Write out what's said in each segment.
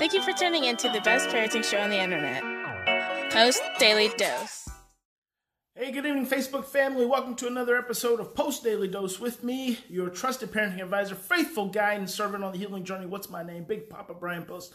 Thank you for tuning in to the best parenting show on the internet, Post Daily Dose. Hey, good evening, Facebook family. Welcome to another episode of Post Daily Dose with me, your trusted parenting advisor, faithful guide, and servant on the healing journey. What's my name? Big Papa Bryan Post.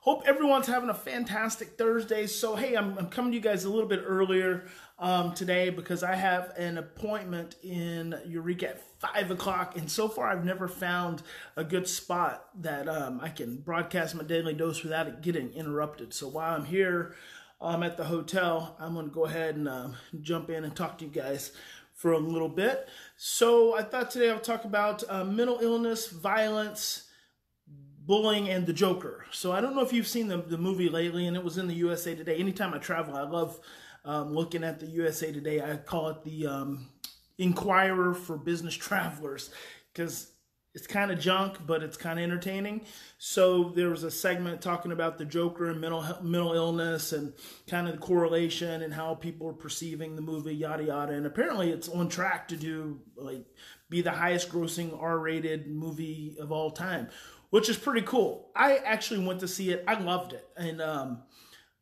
Hope everyone's having a fantastic Thursday. So, hey, I'm, I'm coming to you guys a little bit earlier um, today because I have an appointment in Eureka at 5 o'clock. And so far, I've never found a good spot that um, I can broadcast my daily dose without it getting interrupted. So, while I'm here um, at the hotel, I'm going to go ahead and uh, jump in and talk to you guys for a little bit. So, I thought today I'll talk about uh, mental illness, violence bullying and the Joker. So I don't know if you've seen the, the movie lately, and it was in the USA Today. Anytime I travel, I love um, looking at the USA Today. I call it the um, Inquirer for business travelers because it's kind of junk, but it's kind of entertaining. So there was a segment talking about the Joker and mental mental illness and kind of the correlation and how people are perceiving the movie, yada yada. And apparently, it's on track to do like be the highest grossing R-rated movie of all time which is pretty cool. I actually went to see it. I loved it. And um,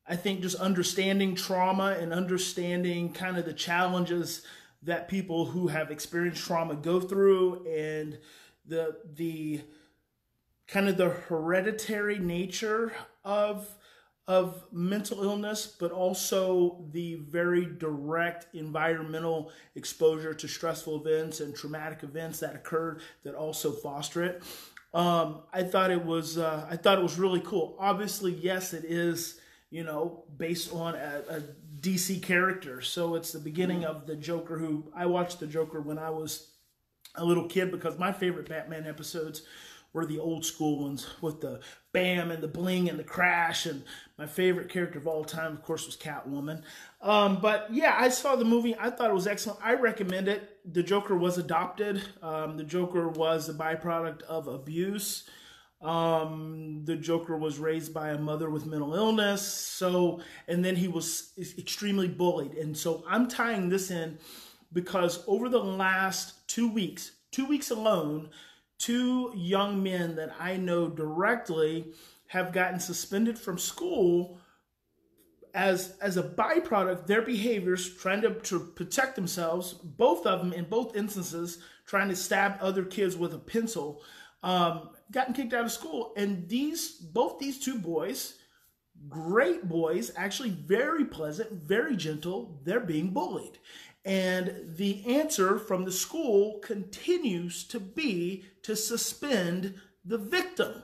I think just understanding trauma and understanding kind of the challenges that people who have experienced trauma go through and the the kind of the hereditary nature of of mental illness, but also the very direct environmental exposure to stressful events and traumatic events that occurred that also foster it. Um, I thought it was uh, I thought it was really cool. Obviously, yes, it is you know based on a, a DC character, so it's the beginning of the Joker. Who I watched the Joker when I was a little kid because my favorite Batman episodes were the old school ones with the bam and the bling and the crash. And my favorite character of all time, of course, was Catwoman. Um, but yeah, I saw the movie. I thought it was excellent. I recommend it. The Joker was adopted. Um, the Joker was a byproduct of abuse. Um, the Joker was raised by a mother with mental illness. So, and then he was extremely bullied. And so I'm tying this in because over the last two weeks, two weeks alone, two young men that I know directly have gotten suspended from school as as a byproduct their behaviors trying to, to protect themselves both of them in both instances trying to stab other kids with a pencil um, gotten kicked out of school and these both these two boys great boys actually very pleasant very gentle they're being bullied and the answer from the school continues to be to suspend the victim.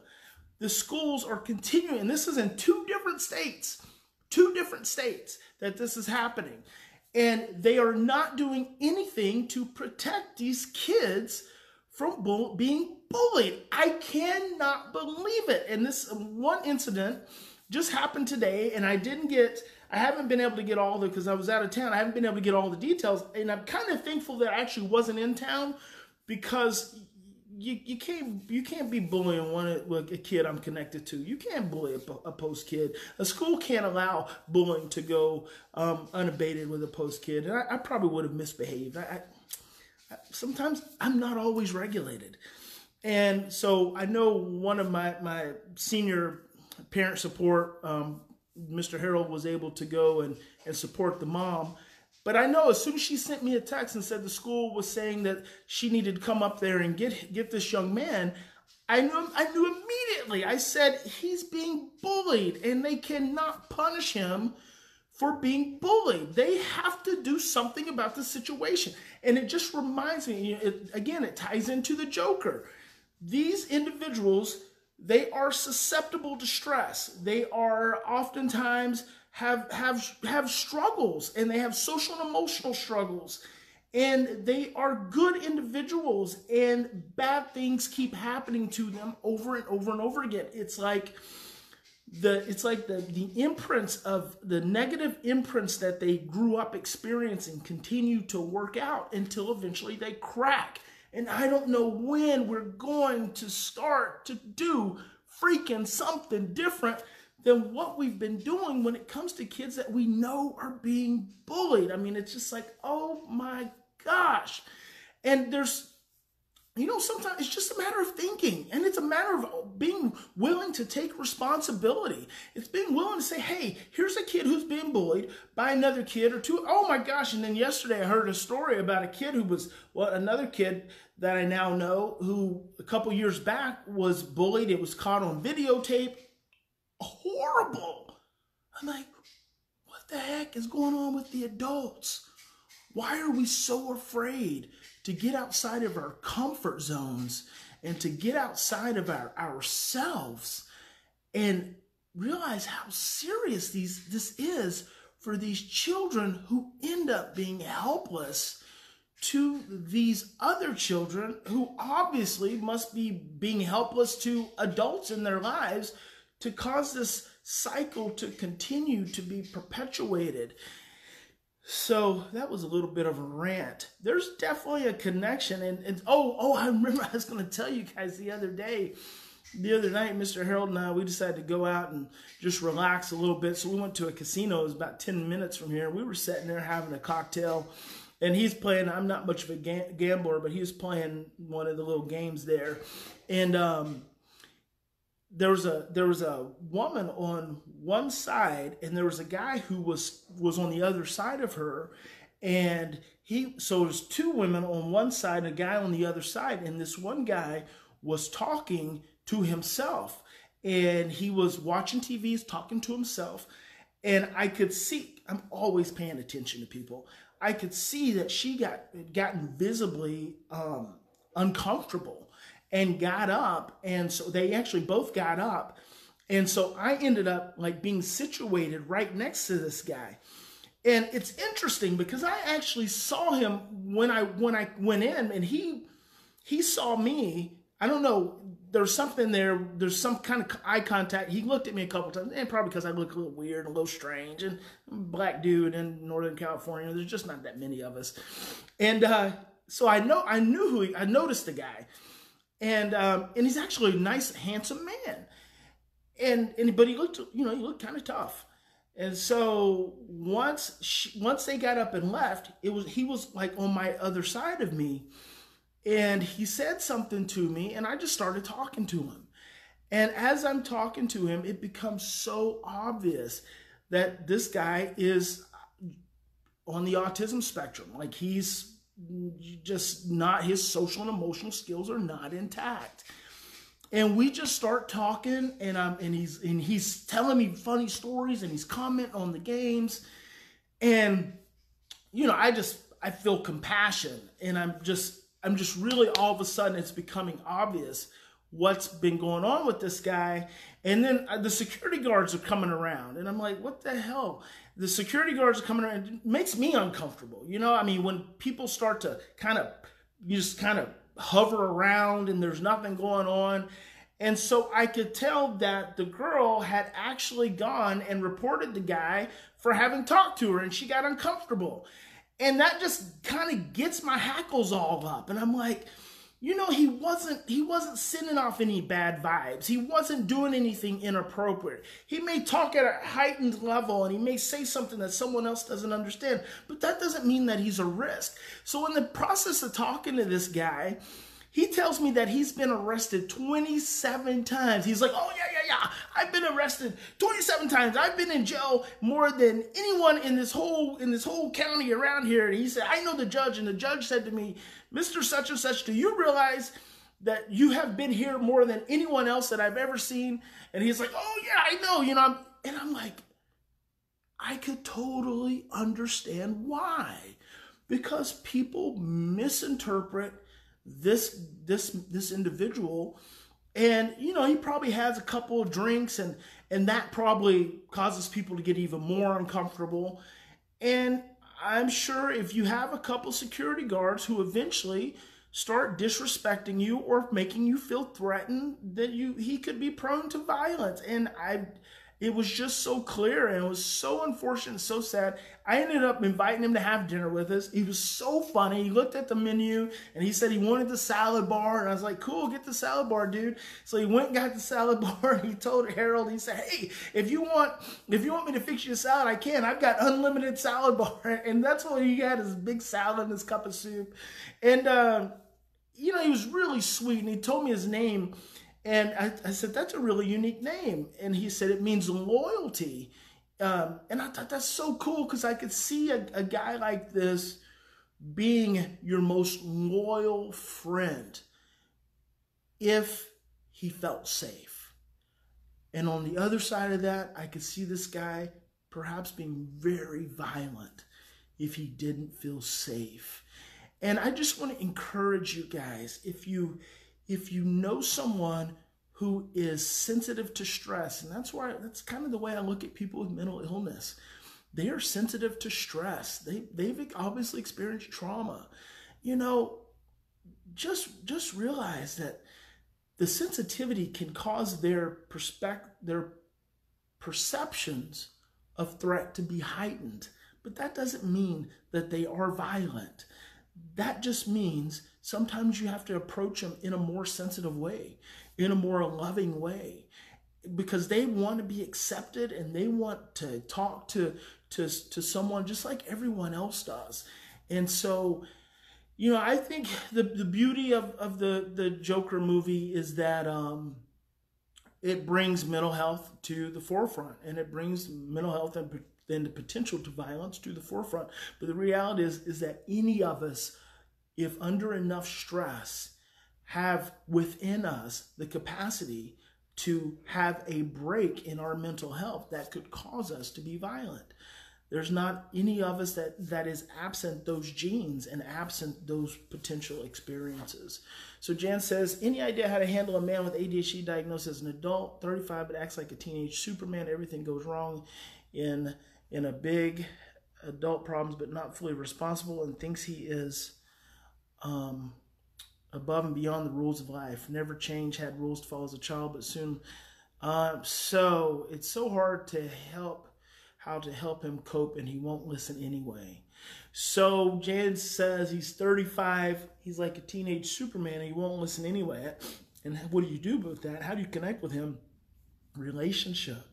The schools are continuing, and this is in two different states, two different states that this is happening. And they are not doing anything to protect these kids from bull- being bullied. I cannot believe it. And this one incident just happened today, and I didn't get I haven't been able to get all the because I was out of town. I haven't been able to get all the details, and I'm kind of thankful that I actually wasn't in town because you, you can't you can't be bullying one a kid I'm connected to. You can't bully a, a post kid. A school can't allow bullying to go um, unabated with a post kid, and I, I probably would have misbehaved. I, I, sometimes I'm not always regulated, and so I know one of my my senior parent support um, Mr. Harold was able to go and, and support the mom. But I know as soon as she sent me a text and said the school was saying that she needed to come up there and get get this young man, I knew I knew immediately. I said he's being bullied and they cannot punish him for being bullied. They have to do something about the situation. And it just reminds me, it, again, it ties into the Joker. These individuals they are susceptible to stress. They are oftentimes have have have struggles and they have social and emotional struggles. And they are good individuals and bad things keep happening to them over and over and over again. It's like the it's like the the imprints of the negative imprints that they grew up experiencing continue to work out until eventually they crack and I don't know when we're going to start to do freaking something different than what we've been doing when it comes to kids that we know are being bullied. I mean, it's just like, oh my gosh. And there's, you know, sometimes it's just a matter of thinking and it's a matter of being willing to take responsibility. It's being willing to say, hey, here's a kid who's being bullied by another kid or two. Oh my gosh. And then yesterday I heard a story about a kid who was, well, another kid that I now know who a couple years back was bullied. It was caught on videotape. Horrible. I'm like, what the heck is going on with the adults? Why are we so afraid to get outside of our comfort zones and to get outside of our ourselves and realize how serious these this is for these children who end up being helpless to these other children who obviously must be being helpless to adults in their lives to cause this cycle to continue to be perpetuated. So that was a little bit of a rant. There's definitely a connection. And, and oh, oh, I remember I was going to tell you guys the other day, the other night, Mr. Harold and I, we decided to go out and just relax a little bit. So we went to a casino. It was about 10 minutes from here. We were sitting there having a cocktail. And he's playing, I'm not much of a gambler, but he was playing one of the little games there. And um, there was a there was a woman on one side and there was a guy who was was on the other side of her. And he so there's two women on one side and a guy on the other side. And this one guy was talking to himself. And he was watching TVs talking to himself. And I could see I'm always paying attention to people. I could see that she got gotten visibly um, uncomfortable and got up. And so they actually both got up. And so I ended up like being situated right next to this guy. And it's interesting because I actually saw him when I when I went in and he he saw me. I don't know, there's something there, there's some kind of eye contact. He looked at me a couple times, and probably because I look a little weird, a little strange, and black dude in Northern California. There's just not that many of us. And uh, so I know I knew who he, I noticed the guy and um, and he's actually a nice, handsome man. And and but he looked, you know, he looked kind of tough. And so once she, once they got up and left, it was he was like on my other side of me, and he said something to me, and I just started talking to him. And as I'm talking to him, it becomes so obvious that this guy is on the autism spectrum. Like he's just not his social and emotional skills are not intact. And we just start talking and i'm and he's and he's telling me funny stories and he's commenting on the games. And you know i just i feel compassion and i'm just i'm just really all of a sudden it's becoming obvious what's been going on with this guy and then uh, the security guards are coming around and i'm like what the hell the security guards are coming around. It makes me uncomfortable. You know, I mean, when people start to kind of, you just kind of hover around and there's nothing going on. And so I could tell that the girl had actually gone and reported the guy for having talked to her and she got uncomfortable. And that just kind of gets my hackles all up. And I'm like, you know he wasn't he wasn't sending off any bad vibes. He wasn't doing anything inappropriate. He may talk at a heightened level and he may say something that someone else doesn't understand but that doesn't mean that he's a risk. So in the process of talking to this guy he tells me that he's been arrested 27 times. He's like, oh, yeah, yeah, yeah. I've been arrested 27 times. I've been in jail more than anyone in this whole in this whole county around here. And he said, I know the judge. And the judge said to me, Mr. Such and Such, do you realize that you have been here more than anyone else that I've ever seen? And he's like, oh, yeah, I know. You know, I'm, and I'm like, I could totally understand why. Because people misinterpret this this this individual. And you know he probably has a couple of drinks and and that probably causes people to get even more uncomfortable. And i'm sure if you have a couple security guards who eventually start disrespecting you or making you feel threatened that you he could be prone to violence. And i it was just so clear and it was so unfortunate and so sad. I ended up inviting him to have dinner with us. He was so funny. He looked at the menu and he said he wanted the salad bar. And I was like, cool, get the salad bar, dude. So he went and got the salad bar. He told Harold, he said, hey, if you want, if you want me to fix you a salad, I can. I've got unlimited salad bar. And that's what he had, his big salad and his cup of soup. And, uh, you know, he was really sweet. And he told me his name And I, I said, That's a really unique name. And he said, It means loyalty. Um, and I thought that's so cool because I could see a, a guy like this being your most loyal friend if he felt safe. And on the other side of that, I could see this guy perhaps being very violent if he didn't feel safe. And I just want to encourage you guys if you if you know someone who is sensitive to stress, and that's why that's kind of the way I look at people with mental illness. They are sensitive to stress. They they've obviously experienced trauma. You know, just just realize that the sensitivity can cause their perspective their perceptions of threat to be heightened. But that doesn't mean that they are violent. That just means sometimes you have to approach them in a more sensitive way, in a more loving way, because they want to be accepted and they want to talk to, to, to someone just like everyone else does. And so, you know, I think the, the beauty of, of the, the Joker movie is that um, it brings mental health to the forefront and it brings mental health and then the potential to violence to the forefront. But the reality is, is that any of us, if under enough stress, have within us the capacity to have a break in our mental health that could cause us to be violent. There's not any of us that, that is absent those genes and absent those potential experiences. So Jan says, any idea how to handle a man with ADHD diagnosed as an adult, 35, but acts like a teenage Superman? Everything goes wrong in in a big adult problems, but not fully responsible, and thinks he is um, above and beyond the rules of life. Never change, had rules to follow as a child, but soon. Uh, so it's so hard to help how to help him cope, and he won't listen anyway. So Jan says he's 35, he's like a teenage Superman, and he won't listen anyway. And what do you do with that? How do you connect with him? Relationship.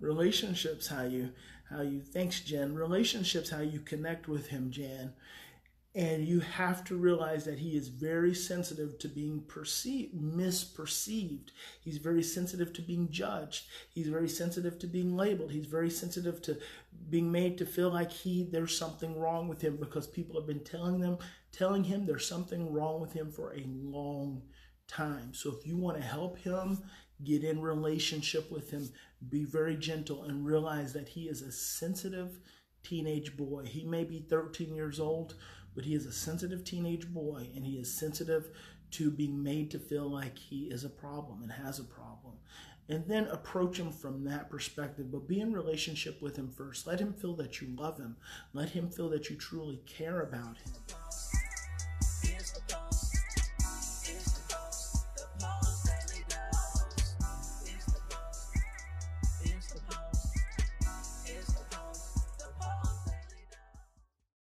Relationships, how you how you thanks Jen. Relationships, how you connect with him, Jan. And you have to realize that he is very sensitive to being perceived, misperceived. He's very sensitive to being judged. He's very sensitive to being labeled. He's very sensitive to being made to feel like he there's something wrong with him because people have been telling them, telling him there's something wrong with him for a long time. So if you want to help him get in relationship with him, be very gentle, and realize that he is a sensitive teenage boy. He may be 13 years old, but he is a sensitive teenage boy, and he is sensitive to being made to feel like he is a problem and has a problem. And then approach him from that perspective, but be in relationship with him first. Let him feel that you love him. Let him feel that you truly care about him.